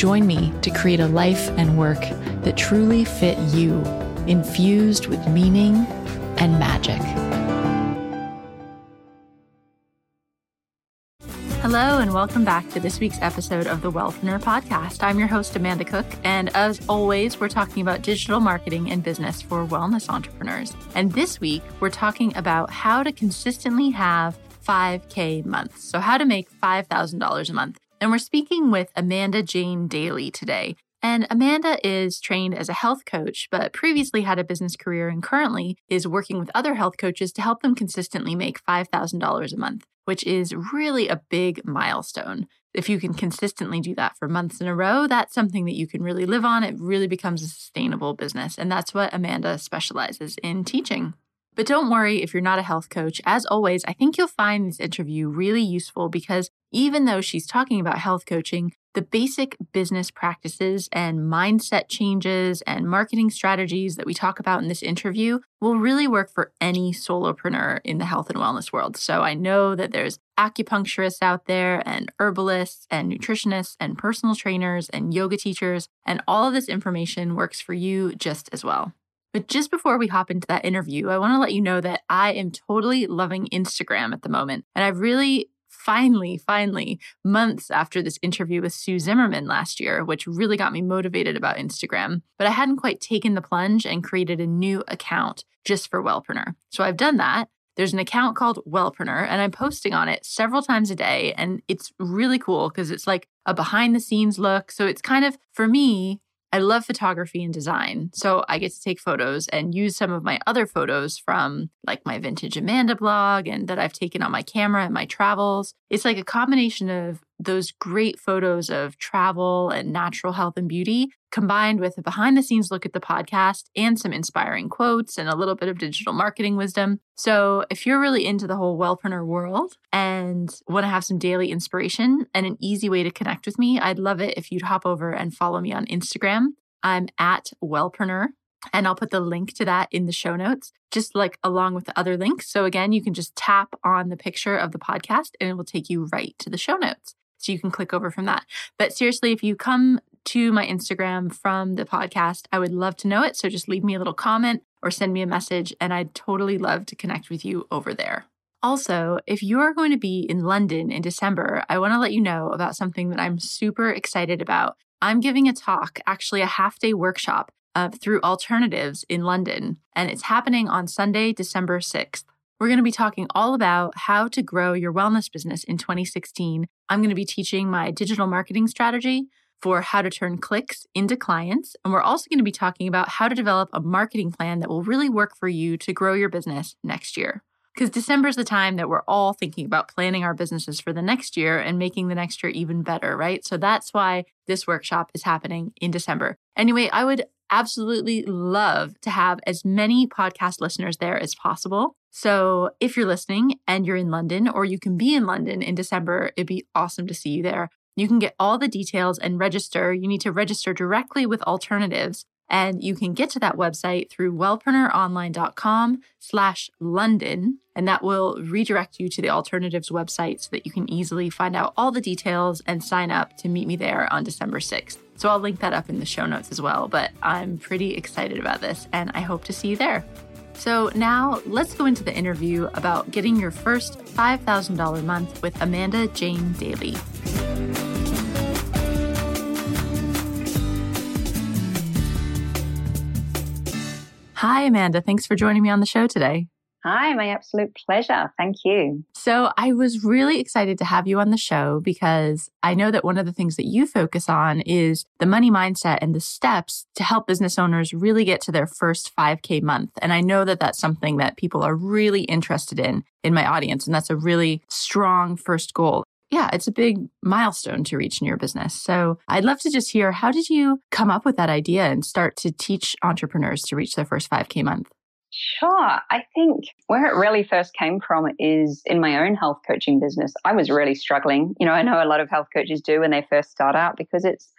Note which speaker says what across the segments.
Speaker 1: Join me to create a life and work that truly fit you, infused with meaning and magic. Hello, and welcome back to this week's episode of the Wellpreneur Podcast. I'm your host, Amanda Cook, and as always, we're talking about digital marketing and business for wellness entrepreneurs. And this week, we're talking about how to consistently have 5K months. So, how to make $5,000 a month. And we're speaking with Amanda Jane Daly today. And Amanda is trained as a health coach, but previously had a business career and currently is working with other health coaches to help them consistently make $5,000 a month, which is really a big milestone. If you can consistently do that for months in a row, that's something that you can really live on. It really becomes a sustainable business. And that's what Amanda specializes in teaching. But don't worry if you're not a health coach. As always, I think you'll find this interview really useful because even though she's talking about health coaching, the basic business practices and mindset changes and marketing strategies that we talk about in this interview will really work for any solopreneur in the health and wellness world. So I know that there's acupuncturists out there and herbalists and nutritionists and personal trainers and yoga teachers, and all of this information works for you just as well. But just before we hop into that interview, I want to let you know that I am totally loving Instagram at the moment. And I've really finally, finally, months after this interview with Sue Zimmerman last year, which really got me motivated about Instagram, but I hadn't quite taken the plunge and created a new account just for Wellpreneur. So I've done that. There's an account called Wellpreneur, and I'm posting on it several times a day. And it's really cool because it's like a behind the scenes look. So it's kind of, for me, I love photography and design. So I get to take photos and use some of my other photos from like my vintage Amanda blog and that I've taken on my camera and my travels. It's like a combination of those great photos of travel and natural health and beauty combined with a behind the scenes look at the podcast and some inspiring quotes and a little bit of digital marketing wisdom. So, if you're really into the whole wellpreneur world and want to have some daily inspiration and an easy way to connect with me, I'd love it if you'd hop over and follow me on Instagram. I'm at wellpreneur. And I'll put the link to that in the show notes, just like along with the other links. So, again, you can just tap on the picture of the podcast and it will take you right to the show notes. So you can click over from that. But seriously, if you come to my Instagram from the podcast, I would love to know it. So just leave me a little comment or send me a message, and I'd totally love to connect with you over there. Also, if you're going to be in London in December, I want to let you know about something that I'm super excited about. I'm giving a talk, actually, a half day workshop uh, through alternatives in London, and it's happening on Sunday, December 6th. We're going to be talking all about how to grow your wellness business in 2016. I'm going to be teaching my digital marketing strategy for how to turn clicks into clients. And we're also going to be talking about how to develop a marketing plan that will really work for you to grow your business next year. Because December is the time that we're all thinking about planning our businesses for the next year and making the next year even better, right? So that's why this workshop is happening in December. Anyway, I would absolutely love to have as many podcast listeners there as possible. So if you're listening and you're in London or you can be in London in December, it'd be awesome to see you there. You can get all the details and register. You need to register directly with alternatives. And you can get to that website through wellpreneuronline.com slash London. And that will redirect you to the alternatives website so that you can easily find out all the details and sign up to meet me there on December 6th. So I'll link that up in the show notes as well. But I'm pretty excited about this and I hope to see you there. So now let's go into the interview about getting your first $5,000 month with Amanda Jane Daly. Hi, Amanda. Thanks for joining me on the show today.
Speaker 2: Hi, my absolute pleasure. Thank you.
Speaker 1: So, I was really excited to have you on the show because I know that one of the things that you focus on is the money mindset and the steps to help business owners really get to their first 5K month. And I know that that's something that people are really interested in in my audience. And that's a really strong first goal. Yeah, it's a big milestone to reach in your business. So I'd love to just hear how did you come up with that idea and start to teach entrepreneurs to reach their first 5K month?
Speaker 2: Sure. I think where it really first came from is in my own health coaching business. I was really struggling. You know, I know a lot of health coaches do when they first start out because it's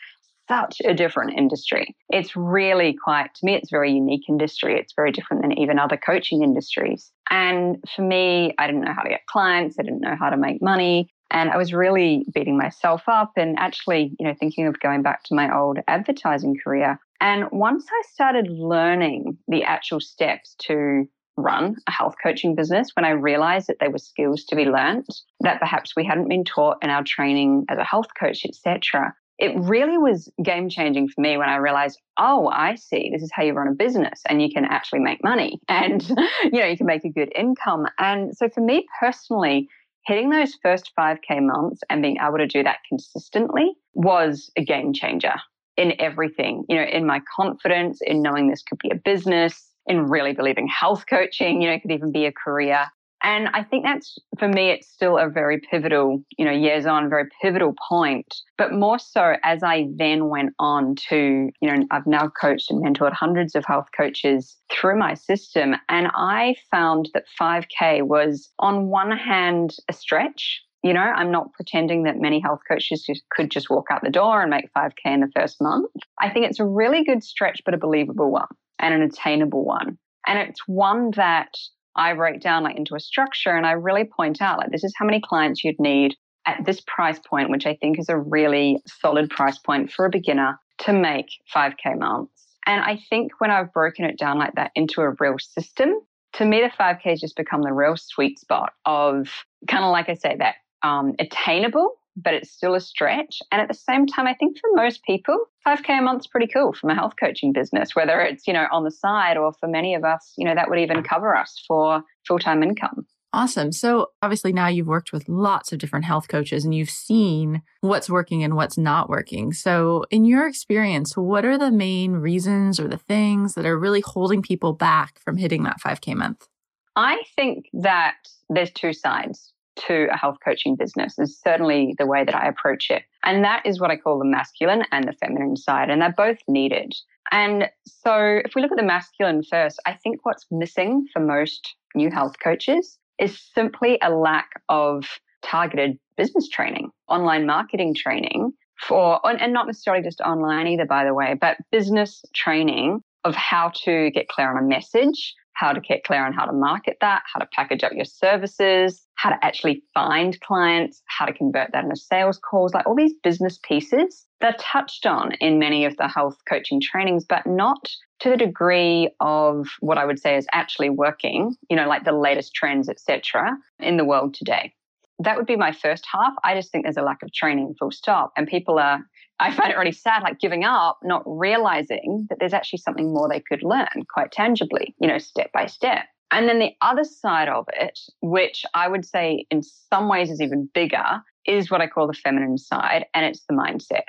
Speaker 2: such a different industry. It's really quite, to me, it's very unique industry. It's very different than even other coaching industries. And for me, I didn't know how to get clients, I didn't know how to make money. And I was really beating myself up and actually, you know, thinking of going back to my old advertising career. And once I started learning the actual steps to run a health coaching business, when I realized that there were skills to be learnt that perhaps we hadn't been taught in our training as a health coach, etc., it really was game changing for me when I realized, oh, I see, this is how you run a business and you can actually make money and you know, you can make a good income. And so for me personally, hitting those first 5k months and being able to do that consistently was a game changer in everything, you know, in my confidence, in knowing this could be a business, in really believing health coaching, you know, it could even be a career. And I think that's for me, it's still a very pivotal, you know, years on, very pivotal point. But more so as I then went on to, you know, I've now coached and mentored hundreds of health coaches through my system. And I found that 5K was, on one hand, a stretch. You know, I'm not pretending that many health coaches could just walk out the door and make 5K in the first month. I think it's a really good stretch, but a believable one and an attainable one. And it's one that I break down like into a structure and I really point out like this is how many clients you'd need at this price point, which I think is a really solid price point for a beginner to make 5K months. And I think when I've broken it down like that into a real system, to me, the 5K has just become the real sweet spot of kind of like I say, that um, attainable but it's still a stretch. And at the same time, I think for most people, 5K a month is pretty cool from a health coaching business, whether it's, you know, on the side or for many of us, you know, that would even cover us for full time income.
Speaker 1: Awesome. So obviously now you've worked with lots of different health coaches and you've seen what's working and what's not working. So in your experience, what are the main reasons or the things that are really holding people back from hitting that 5K month?
Speaker 2: I think that there's two sides to a health coaching business is certainly the way that I approach it. And that is what I call the masculine and the feminine side. And they're both needed. And so if we look at the masculine first, I think what's missing for most new health coaches is simply a lack of targeted business training, online marketing training for, and not necessarily just online either, by the way, but business training of how to get clear on a message, how to get clear on how to market that, how to package up your services, how to actually find clients, how to convert that into sales calls, like all these business pieces that are touched on in many of the health coaching trainings, but not to the degree of what I would say is actually working, you know, like the latest trends, etc., in the world today. That would be my first half. I just think there's a lack of training, full stop. And people are I find it really sad, like giving up, not realizing that there's actually something more they could learn quite tangibly, you know, step by step. And then the other side of it, which I would say in some ways is even bigger, is what I call the feminine side, and it's the mindset.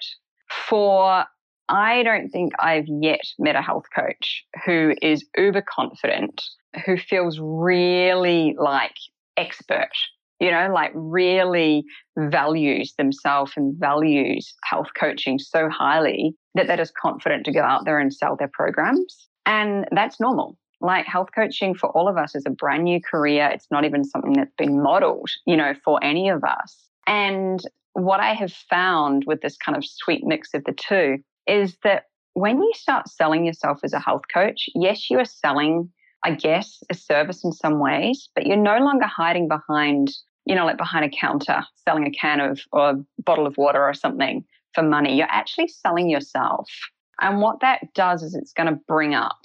Speaker 2: For I don't think I've yet met a health coach who is uber confident, who feels really like expert you know, like really values themselves and values health coaching so highly that they're just confident to go out there and sell their programs. And that's normal. Like health coaching for all of us is a brand new career. It's not even something that's been modeled, you know, for any of us. And what I have found with this kind of sweet mix of the two is that when you start selling yourself as a health coach, yes, you are selling, I guess, a service in some ways, but you're no longer hiding behind you know, like behind a counter selling a can of or a bottle of water or something for money. You're actually selling yourself. And what that does is it's going to bring up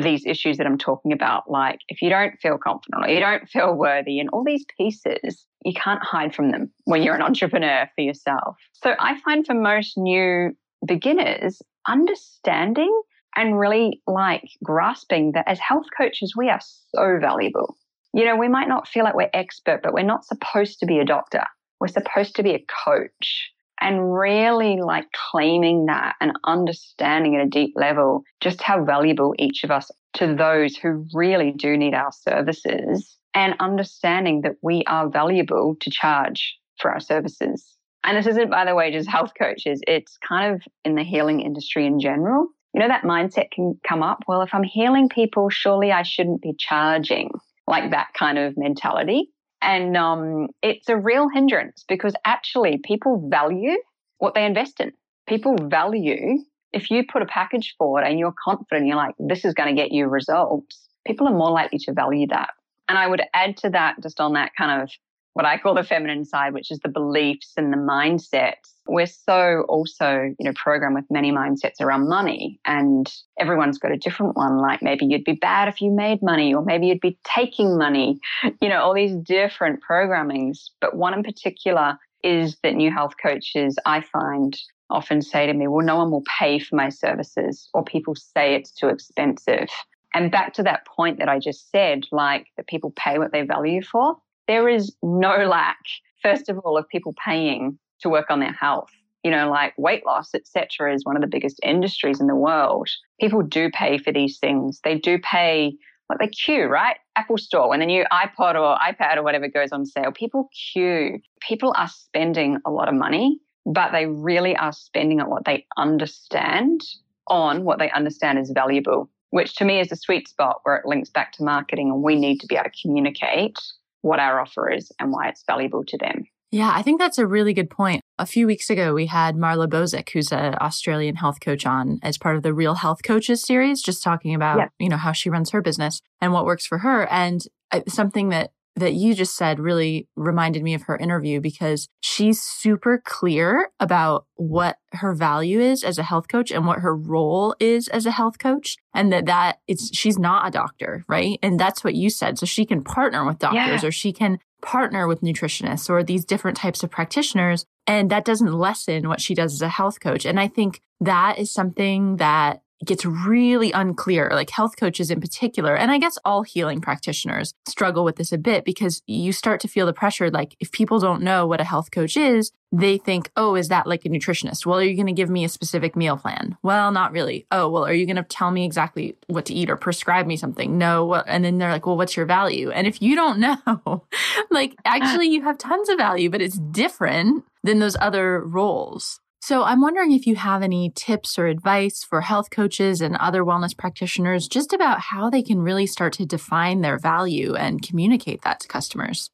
Speaker 2: these issues that I'm talking about. Like if you don't feel confident or you don't feel worthy and all these pieces, you can't hide from them when you're an entrepreneur for yourself. So I find for most new beginners, understanding and really like grasping that as health coaches, we are so valuable you know, we might not feel like we're expert, but we're not supposed to be a doctor. We're supposed to be a coach and really like claiming that and understanding at a deep level just how valuable each of us to those who really do need our services and understanding that we are valuable to charge for our services. And this isn't, by the way, just health coaches. It's kind of in the healing industry in general. You know, that mindset can come up. Well, if I'm healing people, surely I shouldn't be charging like that kind of mentality. And um, it's a real hindrance because actually people value what they invest in. People value if you put a package forward and you're confident, you're like, this is going to get you results, people are more likely to value that. And I would add to that, just on that kind of what I call the feminine side, which is the beliefs and the mindsets. We're so also, you know, programmed with many mindsets around money, and everyone's got a different one. Like maybe you'd be bad if you made money, or maybe you'd be taking money, you know, all these different programmings. But one in particular is that new health coaches, I find, often say to me, well, no one will pay for my services, or people say it's too expensive. And back to that point that I just said, like that people pay what they value for, there is no lack, first of all, of people paying to work on their health. You know, like weight loss, etc., is one of the biggest industries in the world. People do pay for these things. They do pay like they queue, right? Apple Store, when the new iPod or iPad or whatever goes on sale, people queue. People are spending a lot of money but they really are spending on what they understand on what they understand is valuable, which to me is a sweet spot where it links back to marketing and we need to be able to communicate what our offer is and why it's valuable to them.
Speaker 1: Yeah, I think that's a really good point. A few weeks ago, we had Marla Bozic, who's an Australian health coach on as part of the Real Health Coaches series, just talking about, yeah. you know, how she runs her business and what works for her. And uh, something that that you just said really reminded me of her interview because she's super clear about what her value is as a health coach and what her role is as a health coach and that that it's she's not a doctor right? And that's what you said. So she can partner with doctors yeah. or she can partner with nutritionists or these different types of practitioners and that doesn't lessen what she does as a health coach. And i think that is something that gets really unclear, like health coaches in particular. And I guess all healing practitioners struggle with this a bit because you start to feel the pressure. Like if people don't know what a health coach is, they think, oh, is that like a nutritionist? Well, are you going to give me a specific meal plan? Well, not really. Oh, well, are you going to tell me exactly what to eat or prescribe me something? No. And then they're like, well, what's your value? And if you don't know, like uh. actually you have tons of value, but it's different than those other roles. So I'm wondering if you have any tips or advice for health coaches and other wellness practitioners just about how they can really start to define their value and communicate that to customers.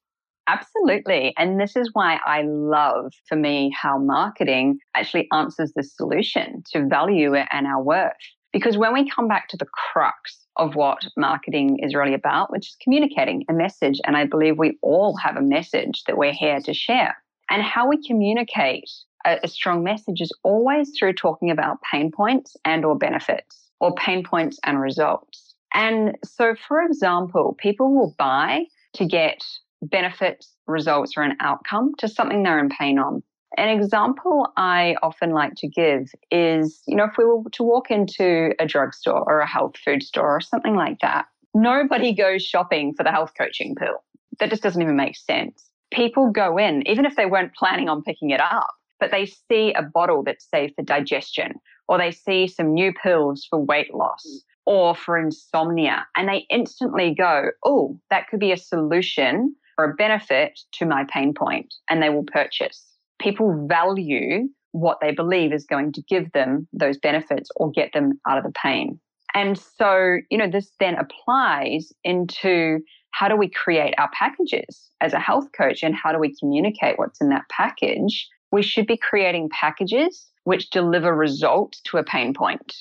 Speaker 2: Absolutely. And this is why I love, for me, how marketing actually answers the solution to value and our worth. Because when we come back to the crux of what marketing is really about, which is communicating a message, and I believe we all have a message that we're here to share. And how we communicate a, a strong message is always through talking about pain points and or benefits or pain points and results. And so, for example, people will buy to get benefits, results, or an outcome to something they're in pain on. An example I often like to give is, you know, if we were to walk into a drugstore or a health food store or something like that, nobody goes shopping for the health coaching pill. That just doesn't even make sense. People go in, even if they weren't planning on picking it up, but they see a bottle that's safe for digestion, or they see some new pills for weight loss mm. or for insomnia, and they instantly go, Oh, that could be a solution or a benefit to my pain point, and they will purchase. People value what they believe is going to give them those benefits or get them out of the pain. And so, you know, this then applies into how do we create our packages as a health coach and how do we communicate what's in that package we should be creating packages which deliver results to a pain point.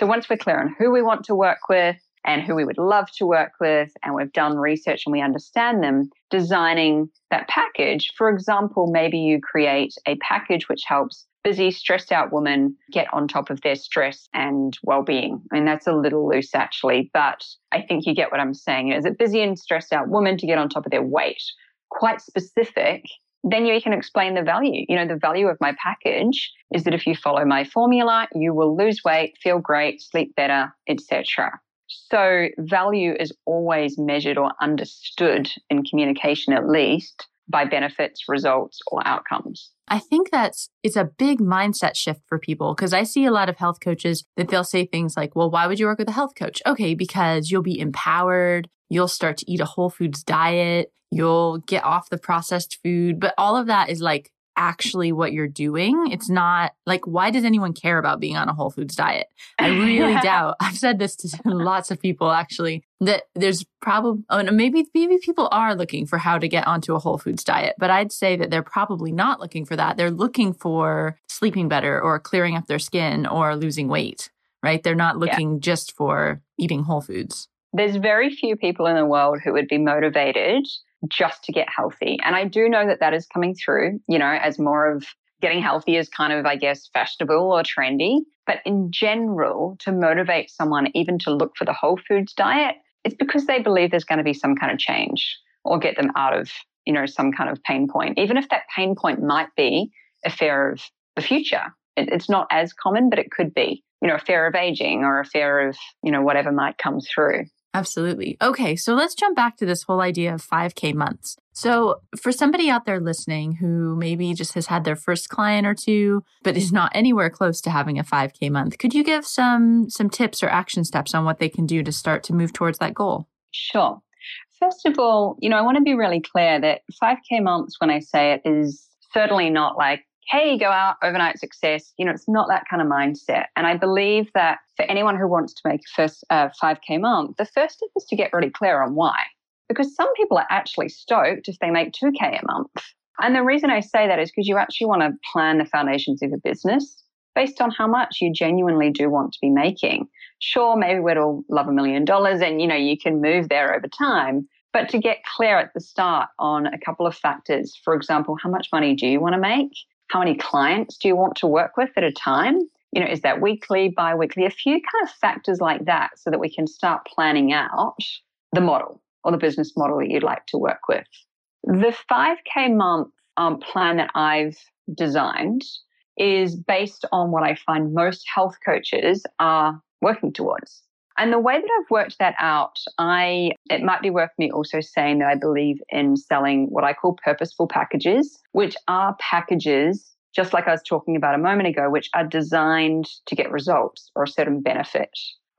Speaker 2: So once we're clear on who we want to work with and who we would love to work with, and we've done research and we understand them, designing that package. For example, maybe you create a package which helps busy, stressed out women get on top of their stress and well being. I mean, that's a little loose actually, but I think you get what I'm saying. Is it busy and stressed out women to get on top of their weight? Quite specific then you can explain the value. You know, the value of my package is that if you follow my formula, you will lose weight, feel great, sleep better, etc. So value is always measured or understood in communication at least by benefits, results, or outcomes.
Speaker 1: I think that's it's a big mindset shift for people because I see a lot of health coaches that they'll say things like, "Well, why would you work with a health coach?" Okay, because you'll be empowered, you'll start to eat a whole foods diet, you'll get off the processed food, but all of that is like actually what you're doing. It's not like, why does anyone care about being on a whole foods diet? I really doubt. I've said this to lots of people actually that there's probably, oh, maybe, maybe people are looking for how to get onto a whole foods diet, but I'd say that they're probably not looking for that. They're looking for sleeping better or clearing up their skin or losing weight, right? They're not looking yeah. just for eating whole foods.
Speaker 2: There's very few people in the world who would be motivated just to get healthy. And I do know that that is coming through, you know, as more of getting healthy is kind of, I guess, fashionable or trendy. But in general, to motivate someone even to look for the whole foods diet, it's because they believe there's going to be some kind of change or get them out of, you know, some kind of pain point. Even if that pain point might be a fear of the future. It's not as common, but it could be, you know, a fear of aging or a fear of, you know, whatever might come through.
Speaker 1: Absolutely. Okay, so let's jump back to this whole idea of 5K months. So, for somebody out there listening who maybe just has had their first client or two, but is not anywhere close to having a 5K month, could you give some some tips or action steps on what they can do to start to move towards that goal?
Speaker 2: Sure. First of all, you know, I want to be really clear that 5K months, when I say it, is certainly not like hey, go out, overnight success. You know, it's not that kind of mindset. And I believe that for anyone who wants to make a first uh, 5K month, the first step is to get really clear on why. Because some people are actually stoked if they make 2K a month. And the reason I say that is because you actually want to plan the foundations of your business based on how much you genuinely do want to be making. Sure, maybe we'd all love a million dollars and you know you can move there over time. But to get clear at the start on a couple of factors, for example, how much money do you want to make? How many clients do you want to work with at a time? You know, is that weekly, bi weekly? A few kind of factors like that so that we can start planning out the model or the business model that you'd like to work with. The 5K month um, plan that I've designed is based on what I find most health coaches are working towards. And the way that I've worked that out, I it might be worth me also saying that I believe in selling what I call purposeful packages, which are packages just like I was talking about a moment ago, which are designed to get results or a certain benefit.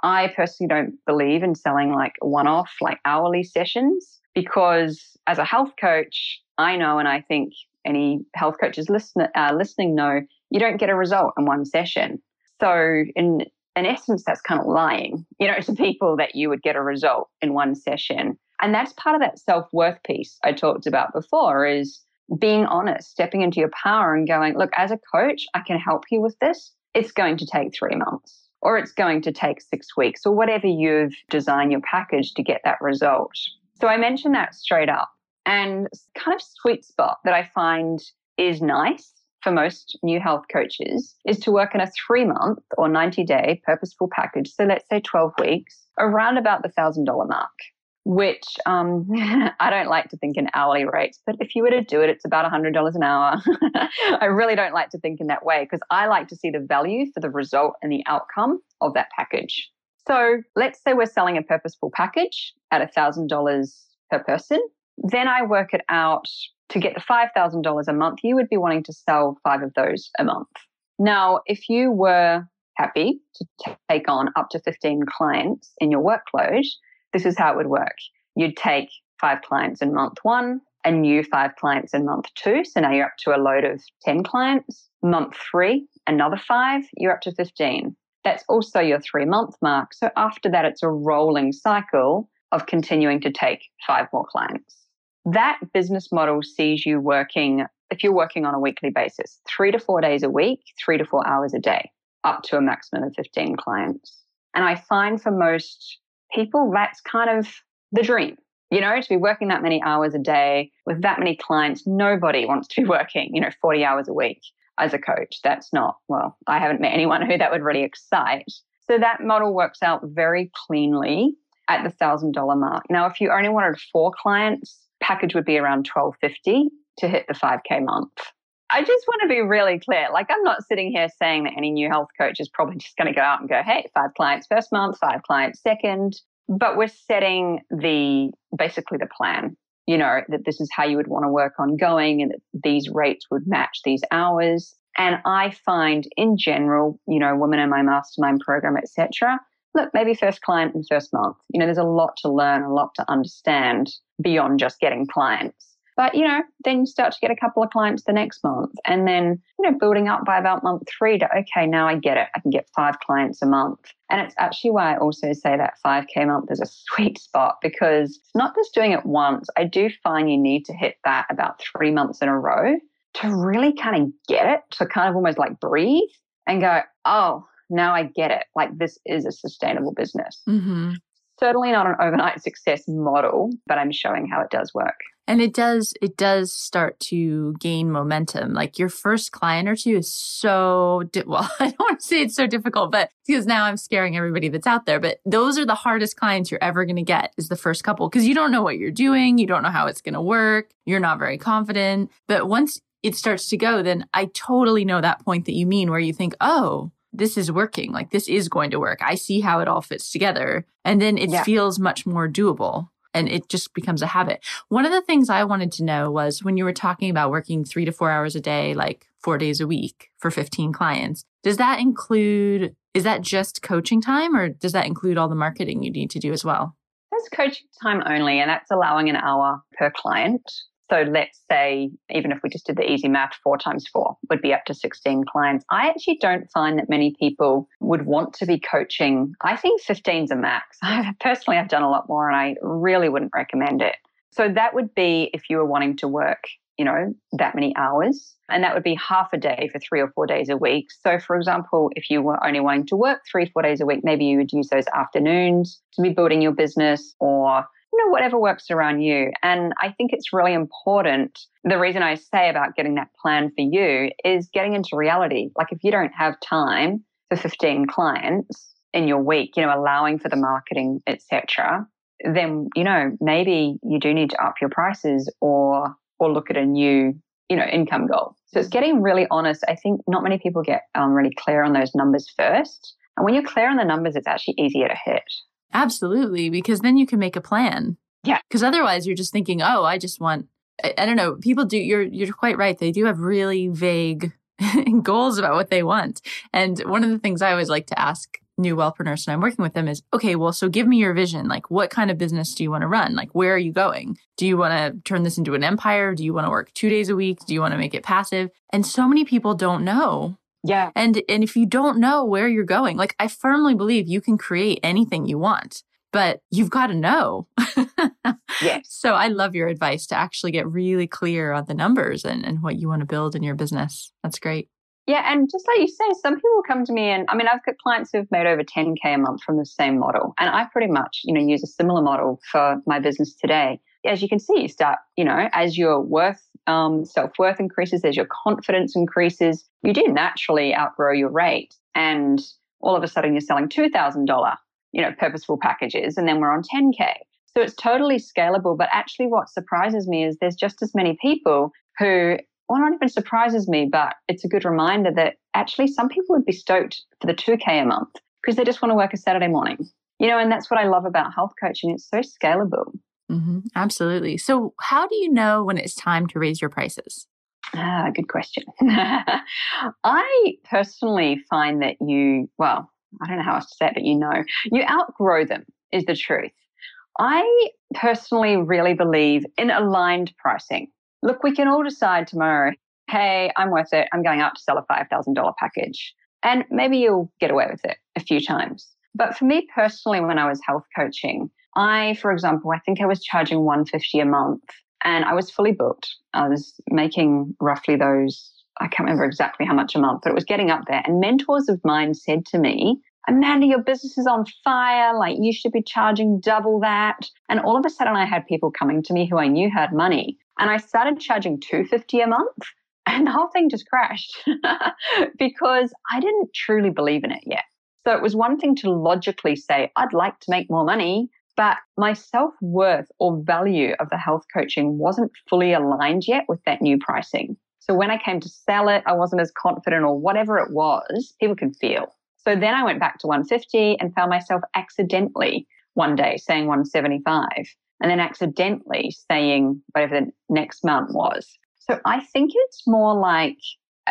Speaker 2: I personally don't believe in selling like one off, like hourly sessions, because as a health coach, I know, and I think any health coaches listen, uh, listening know, you don't get a result in one session. So, in in essence, that's kind of lying, you know, to people that you would get a result in one session. And that's part of that self worth piece I talked about before is being honest, stepping into your power and going, look, as a coach, I can help you with this. It's going to take three months or it's going to take six weeks or whatever you've designed your package to get that result. So I mentioned that straight up. And kind of sweet spot that I find is nice for most new health coaches is to work in a three month or 90 day purposeful package. So let's say 12 weeks, around about the $1,000 mark, which um, I don't like to think in hourly rates, but if you were to do it, it's about $100 an hour. I really don't like to think in that way because I like to see the value for the result and the outcome of that package. So let's say we're selling a purposeful package at $1,000 per person. Then I work it out to get the $5,000 a month, you would be wanting to sell five of those a month. Now, if you were happy to take on up to 15 clients in your workload, this is how it would work. You'd take five clients in month one, a new five clients in month two. So now you're up to a load of 10 clients. Month three, another five, you're up to 15. That's also your three month mark. So after that, it's a rolling cycle of continuing to take five more clients. That business model sees you working, if you're working on a weekly basis, three to four days a week, three to four hours a day, up to a maximum of 15 clients. And I find for most people, that's kind of the dream. You know, to be working that many hours a day with that many clients, nobody wants to be working, you know, 40 hours a week as a coach. That's not, well, I haven't met anyone who that would really excite. So that model works out very cleanly at the $1,000 mark. Now, if you only wanted four clients, package would be around 1250 to hit the 5k month. I just want to be really clear. Like, I'm not sitting here saying that any new health coach is probably just going to go out and go, hey, five clients first month, five clients second. But we're setting the basically the plan, you know, that this is how you would want to work on going and that these rates would match these hours. And I find in general, you know, women in my mastermind program, etc., look, maybe first client in first month. You know, there's a lot to learn, a lot to understand beyond just getting clients. But, you know, then you start to get a couple of clients the next month and then, you know, building up by about month three to, okay, now I get it. I can get five clients a month. And it's actually why I also say that 5K month is a sweet spot because it's not just doing it once. I do find you need to hit that about three months in a row to really kind of get it, to kind of almost like breathe and go, oh, now I get it. Like this is a sustainable business. Mm-hmm. Certainly not an overnight success model, but I'm showing how it does work.
Speaker 1: And it does it does start to gain momentum. Like your first client or two is so di- well, I don't want to say it's so difficult, but because now I'm scaring everybody that's out there, but those are the hardest clients you're ever going to get is the first couple because you don't know what you're doing, you don't know how it's going to work, you're not very confident. But once it starts to go, then I totally know that point that you mean where you think, "Oh, this is working. Like this is going to work. I see how it all fits together." And then it yeah. feels much more doable and it just becomes a habit. One of the things I wanted to know was when you were talking about working three to four hours a day, like four days a week for 15 clients, does that include, is that just coaching time or does that include all the marketing you need to do as well?
Speaker 2: That's coaching time only, and that's allowing an hour per client. So let's say, even if we just did the easy math, four times four would be up to 16 clients. I actually don't find that many people would want to be coaching. I think 15 is a max. Personally, I've done a lot more and I really wouldn't recommend it. So that would be if you were wanting to work, you know, that many hours. And that would be half a day for three or four days a week. So, for example, if you were only wanting to work three, four days a week, maybe you would use those afternoons to be building your business or you know, whatever works around you. And I think it's really important. The reason I say about getting that plan for you is getting into reality. Like if you don't have time for 15 clients in your week, you know, allowing for the marketing, etc., then, you know, maybe you do need to up your prices or or look at a new, you know, income goal. So it's getting really honest. I think not many people get um, really clear on those numbers first. And when you're clear on the numbers, it's actually easier to hit.
Speaker 1: Absolutely, because then you can make a plan.
Speaker 2: Yeah.
Speaker 1: Because otherwise you're just thinking, oh, I just want I, I don't know, people do you're you're quite right. They do have really vague goals about what they want. And one of the things I always like to ask new wellpreneurs and I'm working with them is, okay, well, so give me your vision. Like, what kind of business do you want to run? Like, where are you going? Do you want to turn this into an empire? Do you want to work two days a week? Do you want to make it passive? And so many people don't know
Speaker 2: yeah.
Speaker 1: And and if you don't know where you're going, like I firmly believe you can create anything you want, but you've got to know.
Speaker 2: yes.
Speaker 1: So I love your advice to actually get really clear on the numbers and, and what you want to build in your business. That's great.
Speaker 2: Yeah, and just like you say, some people come to me and I mean I've got clients who've made over 10k a month from the same model. And I pretty much, you know, use a similar model for my business today. As you can see, you start, you know, as your worth um, self worth increases, as your confidence increases, you do naturally outgrow your rate. And all of a sudden, you're selling $2,000, you know, purposeful packages, and then we're on 10K. So it's totally scalable. But actually, what surprises me is there's just as many people who, well, not even surprises me, but it's a good reminder that actually some people would be stoked for the 2K a month because they just want to work a Saturday morning. You know, and that's what I love about health coaching. It's so scalable.
Speaker 1: Mm-hmm. Absolutely. So, how do you know when it's time to raise your prices?
Speaker 2: Ah, good question. I personally find that you, well, I don't know how else to say it, but you know, you outgrow them, is the truth. I personally really believe in aligned pricing. Look, we can all decide tomorrow, hey, I'm worth it. I'm going out to sell a $5,000 package. And maybe you'll get away with it a few times. But for me personally, when I was health coaching, I, for example, I think I was charging 150 a month and I was fully booked. I was making roughly those, I can't remember exactly how much a month, but it was getting up there. And mentors of mine said to me, Amanda, your business is on fire. Like you should be charging double that. And all of a sudden I had people coming to me who I knew had money. And I started charging 250 a month. And the whole thing just crashed because I didn't truly believe in it yet. So it was one thing to logically say, I'd like to make more money. But my self worth or value of the health coaching wasn't fully aligned yet with that new pricing. So when I came to sell it, I wasn't as confident or whatever it was, people could feel. So then I went back to 150 and found myself accidentally one day saying 175 and then accidentally saying whatever the next month was. So I think it's more like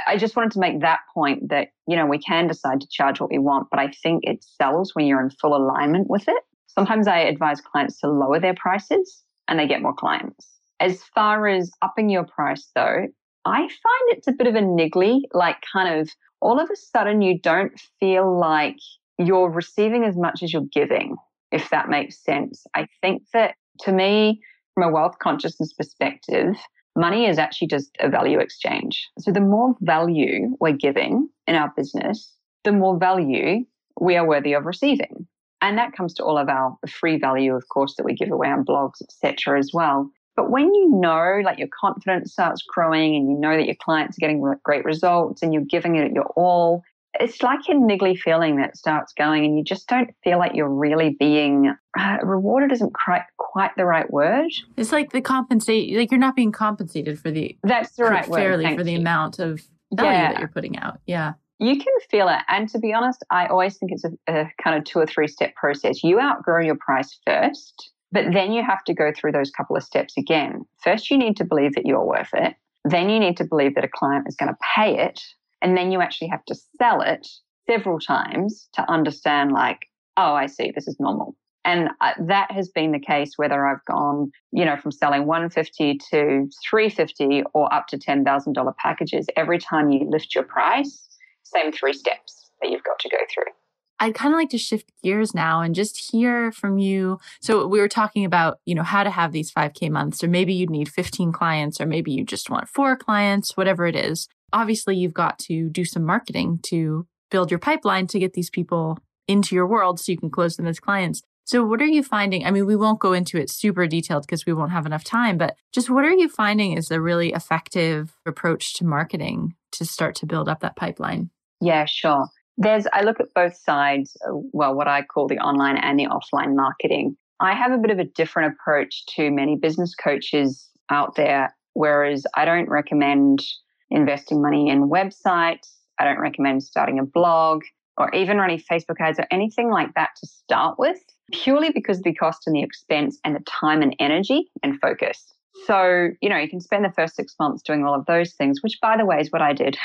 Speaker 2: I just wanted to make that point that, you know, we can decide to charge what we want, but I think it sells when you're in full alignment with it. Sometimes I advise clients to lower their prices and they get more clients. As far as upping your price, though, I find it's a bit of a niggly, like kind of all of a sudden you don't feel like you're receiving as much as you're giving, if that makes sense. I think that to me, from a wealth consciousness perspective, money is actually just a value exchange. So the more value we're giving in our business, the more value we are worthy of receiving. And that comes to all of our free value, of course, that we give away on blogs, etc., as well. But when you know, like your confidence starts growing and you know that your clients are getting great results and you're giving it your all, it's like a niggly feeling that starts going and you just don't feel like you're really being uh, rewarded isn't quite quite the right word
Speaker 1: it's like the compensate like you're not being compensated for the
Speaker 2: that's the right
Speaker 1: fairly
Speaker 2: word,
Speaker 1: for the
Speaker 2: you.
Speaker 1: amount of value yeah. that you're putting out yeah
Speaker 2: you can feel it. And to be honest i always think it's a, a kind of two or three step process. You outgrow your price first but then you have to go through those couple of steps again. First you need to believe that you're worth it. Then you need to believe that a client is going to pay it. And then you actually have to sell it several times to understand, like, oh, I see, this is normal. And uh, that has been the case whether I've gone, you know, from selling 150 to 350 or up to $10,000 packages. Every time you lift your price, same three steps that you've got to go through.
Speaker 1: I'd kind of like to shift gears now and just hear from you. So we were talking about, you know, how to have these 5K months, or maybe you'd need 15 clients, or maybe you just want four clients, whatever it is obviously you've got to do some marketing to build your pipeline to get these people into your world so you can close them as clients. So, what are you finding? I mean, we won't go into it super detailed because we won't have enough time, but just what are you finding is a really effective approach to marketing to start to build up that pipeline?
Speaker 2: Yeah, sure. There's, I look at both sides, uh, well, what I call the online and the offline marketing. I have a bit of a different approach to many business coaches out there, whereas I don't recommend investing money in websites. I don't recommend starting a blog or even running Facebook ads or anything like that to start with, purely because of the cost and the expense and the time and energy and focus. So, you know, you can spend the first six months doing all of those things, which, by the way, is what I did,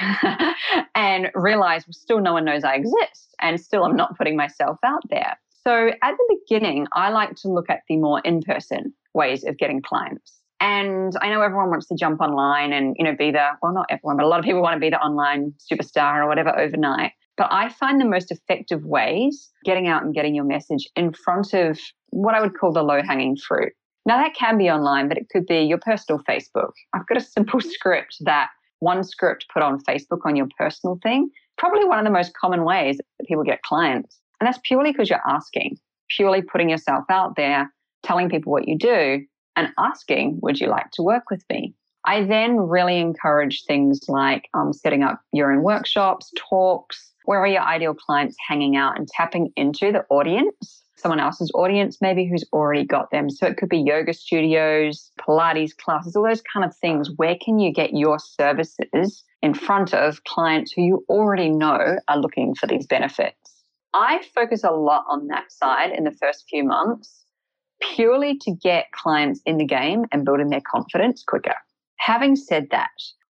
Speaker 2: and realize still no one knows I exist and still I'm not putting myself out there. So, at the beginning, I like to look at the more in person ways of getting clients. And I know everyone wants to jump online and, you know, be the, well, not everyone, but a lot of people want to be the online superstar or whatever overnight. But I find the most effective ways getting out and getting your message in front of what I would call the low hanging fruit. Now, that can be online, but it could be your personal Facebook. I've got a simple script that one script put on Facebook on your personal thing, probably one of the most common ways that people get clients. And that's purely because you're asking, purely putting yourself out there, telling people what you do, and asking, Would you like to work with me? I then really encourage things like um, setting up your own workshops, talks, where are your ideal clients hanging out and tapping into the audience, someone else's audience, maybe who's already got them. So it could be yoga studios, Pilates classes, all those kind of things. Where can you get your services in front of clients who you already know are looking for these benefits? I focus a lot on that side in the first few months purely to get clients in the game and building their confidence quicker. Having said that,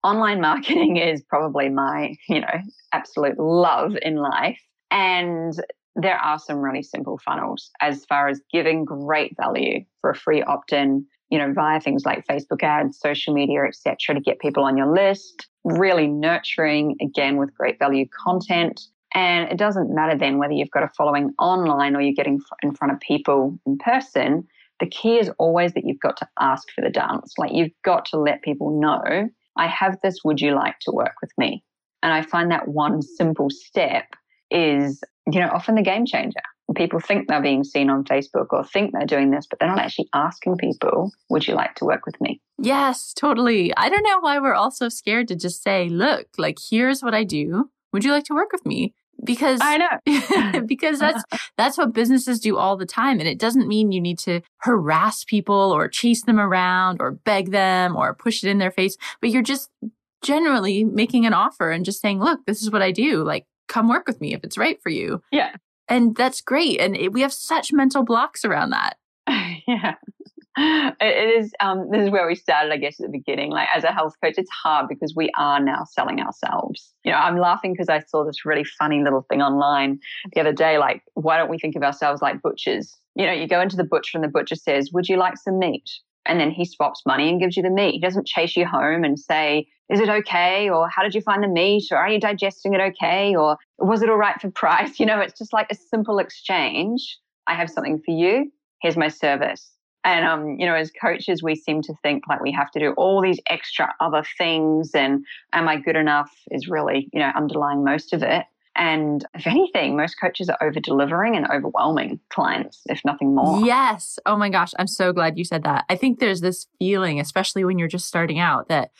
Speaker 2: online marketing is probably my, you know, absolute love in life. And there are some really simple funnels as far as giving great value for a free opt-in, you know, via things like Facebook ads, social media, etc., to get people on your list. Really nurturing again with great value content and it doesn't matter then whether you've got a following online or you're getting in front of people in person. The key is always that you've got to ask for the dance. Like you've got to let people know, I have this, would you like to work with me? And I find that one simple step is, you know, often the game changer. People think they're being seen on Facebook or think they're doing this, but they're not actually asking people, would you like to work with me?
Speaker 1: Yes, totally. I don't know why we're all so scared to just say, look, like, here's what I do. Would you like to work with me? because
Speaker 2: I know
Speaker 1: because that's that's what businesses do all the time and it doesn't mean you need to harass people or chase them around or beg them or push it in their face but you're just generally making an offer and just saying look this is what I do like come work with me if it's right for you.
Speaker 2: Yeah.
Speaker 1: And that's great. And it, we have such mental blocks around that.
Speaker 2: Yeah. It is um, this is where we started i guess at the beginning. Like as a health coach it's hard because we are now selling ourselves. You know i'm laughing because i saw this really funny little thing online the other day like why don't we think of ourselves like butchers? You know you go into the butcher and the butcher says would you like some meat and then he swaps money and gives you the meat. He doesn't chase you home and say is it okay? Or how did you find the meat? Or are you digesting it okay? Or was it all right for price? You know it's just like a simple exchange. I have something for you. Here's my service. And um, you know, as coaches, we seem to think like we have to do all these extra other things, and am I good enough? is really you know underlying most of it. And if anything, most coaches are over delivering and overwhelming clients, if nothing more.
Speaker 1: Yes. Oh my gosh, I'm so glad you said that. I think there's this feeling, especially when you're just starting out, that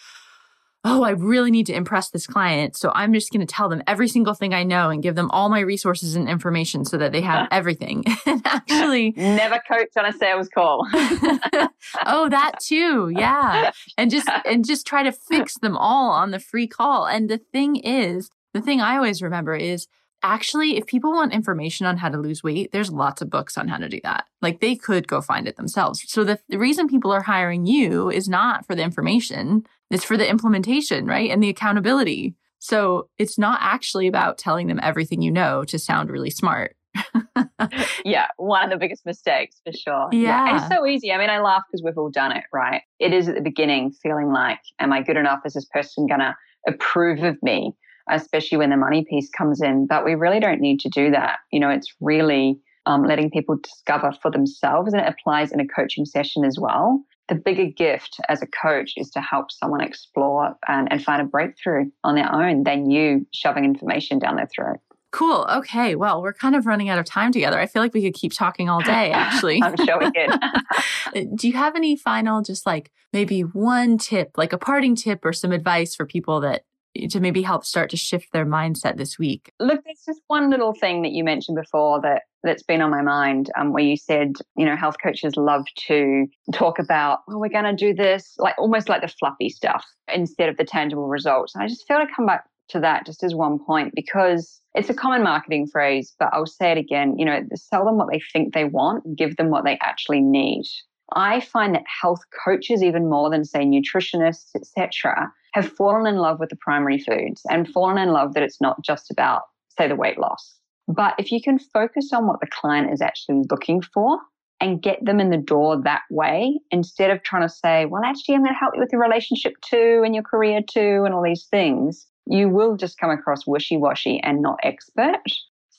Speaker 1: oh, I really need to impress this client. So I'm just going to tell them every single thing I know and give them all my resources and information so that they have everything. and actually,
Speaker 2: never coach on a sales call.
Speaker 1: oh, that too. Yeah. And just, and just try to fix them all on the free call. And the thing is, the thing I always remember is actually, if people want information on how to lose weight, there's lots of books on how to do that. Like they could go find it themselves. So the, the reason people are hiring you is not for the information. It's for the implementation, right? And the accountability. So it's not actually about telling them everything you know to sound really smart.
Speaker 2: yeah, one of the biggest mistakes for sure.
Speaker 1: Yeah.
Speaker 2: yeah. It's so easy. I mean, I laugh because we've all done it, right? It is at the beginning feeling like, am I good enough? Is this person going to approve of me? Especially when the money piece comes in. But we really don't need to do that. You know, it's really um, letting people discover for themselves, and it applies in a coaching session as well the bigger gift as a coach is to help someone explore and, and find a breakthrough on their own than you shoving information down their throat.
Speaker 1: Cool. Okay. Well, we're kind of running out of time together. I feel like we could keep talking all day, actually.
Speaker 2: I'm sure we could.
Speaker 1: Do you have any final, just like maybe one tip, like a parting tip or some advice for people that to maybe help start to shift their mindset this week?
Speaker 2: Look, there's just one little thing that you mentioned before that that's been on my mind, um, where you said, you know, health coaches love to talk about, well, we're going to do this, like almost like the fluffy stuff instead of the tangible results. And I just feel to come back to that just as one point because it's a common marketing phrase, but I'll say it again. You know, sell them what they think they want, give them what they actually need. I find that health coaches, even more than say nutritionists, etc., have fallen in love with the primary foods and fallen in love that it's not just about, say, the weight loss. But if you can focus on what the client is actually looking for and get them in the door that way, instead of trying to say, well, actually, I'm going to help you with your relationship too and your career too and all these things, you will just come across wishy washy and not expert.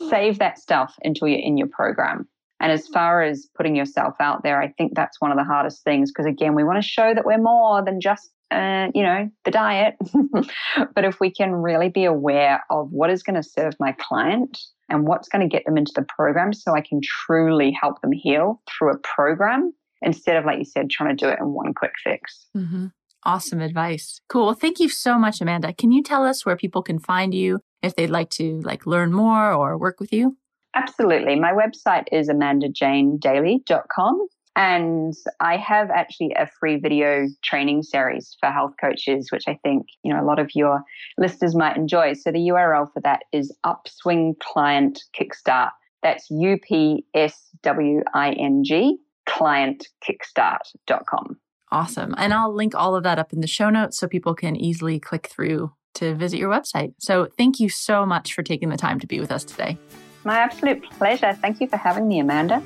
Speaker 2: Hmm. Save that stuff until you're in your program. And as far as putting yourself out there, I think that's one of the hardest things because, again, we want to show that we're more than just uh, you know, the diet. but if we can really be aware of what is going to serve my client and what's going to get them into the program so I can truly help them heal through a program instead of, like you said, trying to do it in one quick fix.
Speaker 1: Mm-hmm. Awesome advice. Cool. Well, thank you so much, Amanda. Can you tell us where people can find you if they'd like to like learn more or work with you?
Speaker 2: Absolutely. My website is amandajanedaily.com. And I have actually a free video training series for health coaches, which I think, you know, a lot of your listeners might enjoy. So the URL for that is Upswing Client Kickstart. That's U P S W I N G clientkickstart.com.
Speaker 1: Awesome. And I'll link all of that up in the show notes so people can easily click through to visit your website. So thank you so much for taking the time to be with us today.
Speaker 2: My absolute pleasure. Thank you for having me, Amanda.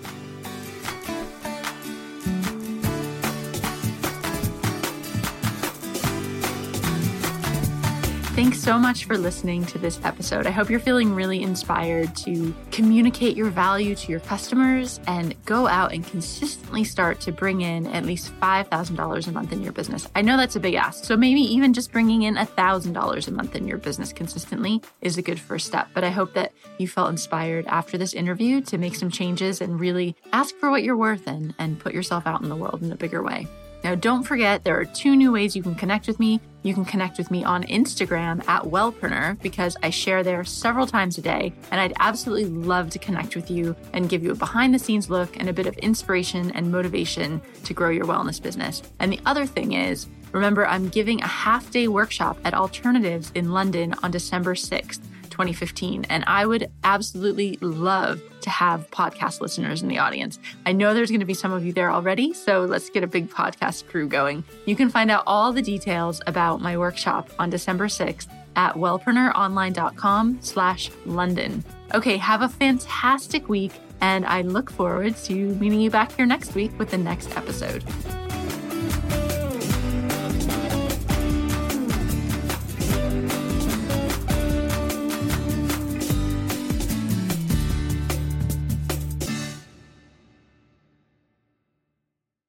Speaker 1: So much for listening to this episode. I hope you're feeling really inspired to communicate your value to your customers and go out and consistently start to bring in at least $5,000 a month in your business. I know that's a big ask. So maybe even just bringing in $1,000 a month in your business consistently is a good first step. But I hope that you felt inspired after this interview to make some changes and really ask for what you're worth and, and put yourself out in the world in a bigger way. Now, don't forget, there are two new ways you can connect with me. You can connect with me on Instagram at Wellpreneur because I share there several times a day, and I'd absolutely love to connect with you and give you a behind the scenes look and a bit of inspiration and motivation to grow your wellness business. And the other thing is, remember, I'm giving a half day workshop at Alternatives in London on December 6th 2015. And I would absolutely love to have podcast listeners in the audience. I know there's going to be some of you there already, so let's get a big podcast crew going. You can find out all the details about my workshop on December 6th at wellpreneuronline.com slash London. Okay, have a fantastic week, and I look forward to meeting you back here next week with the next episode.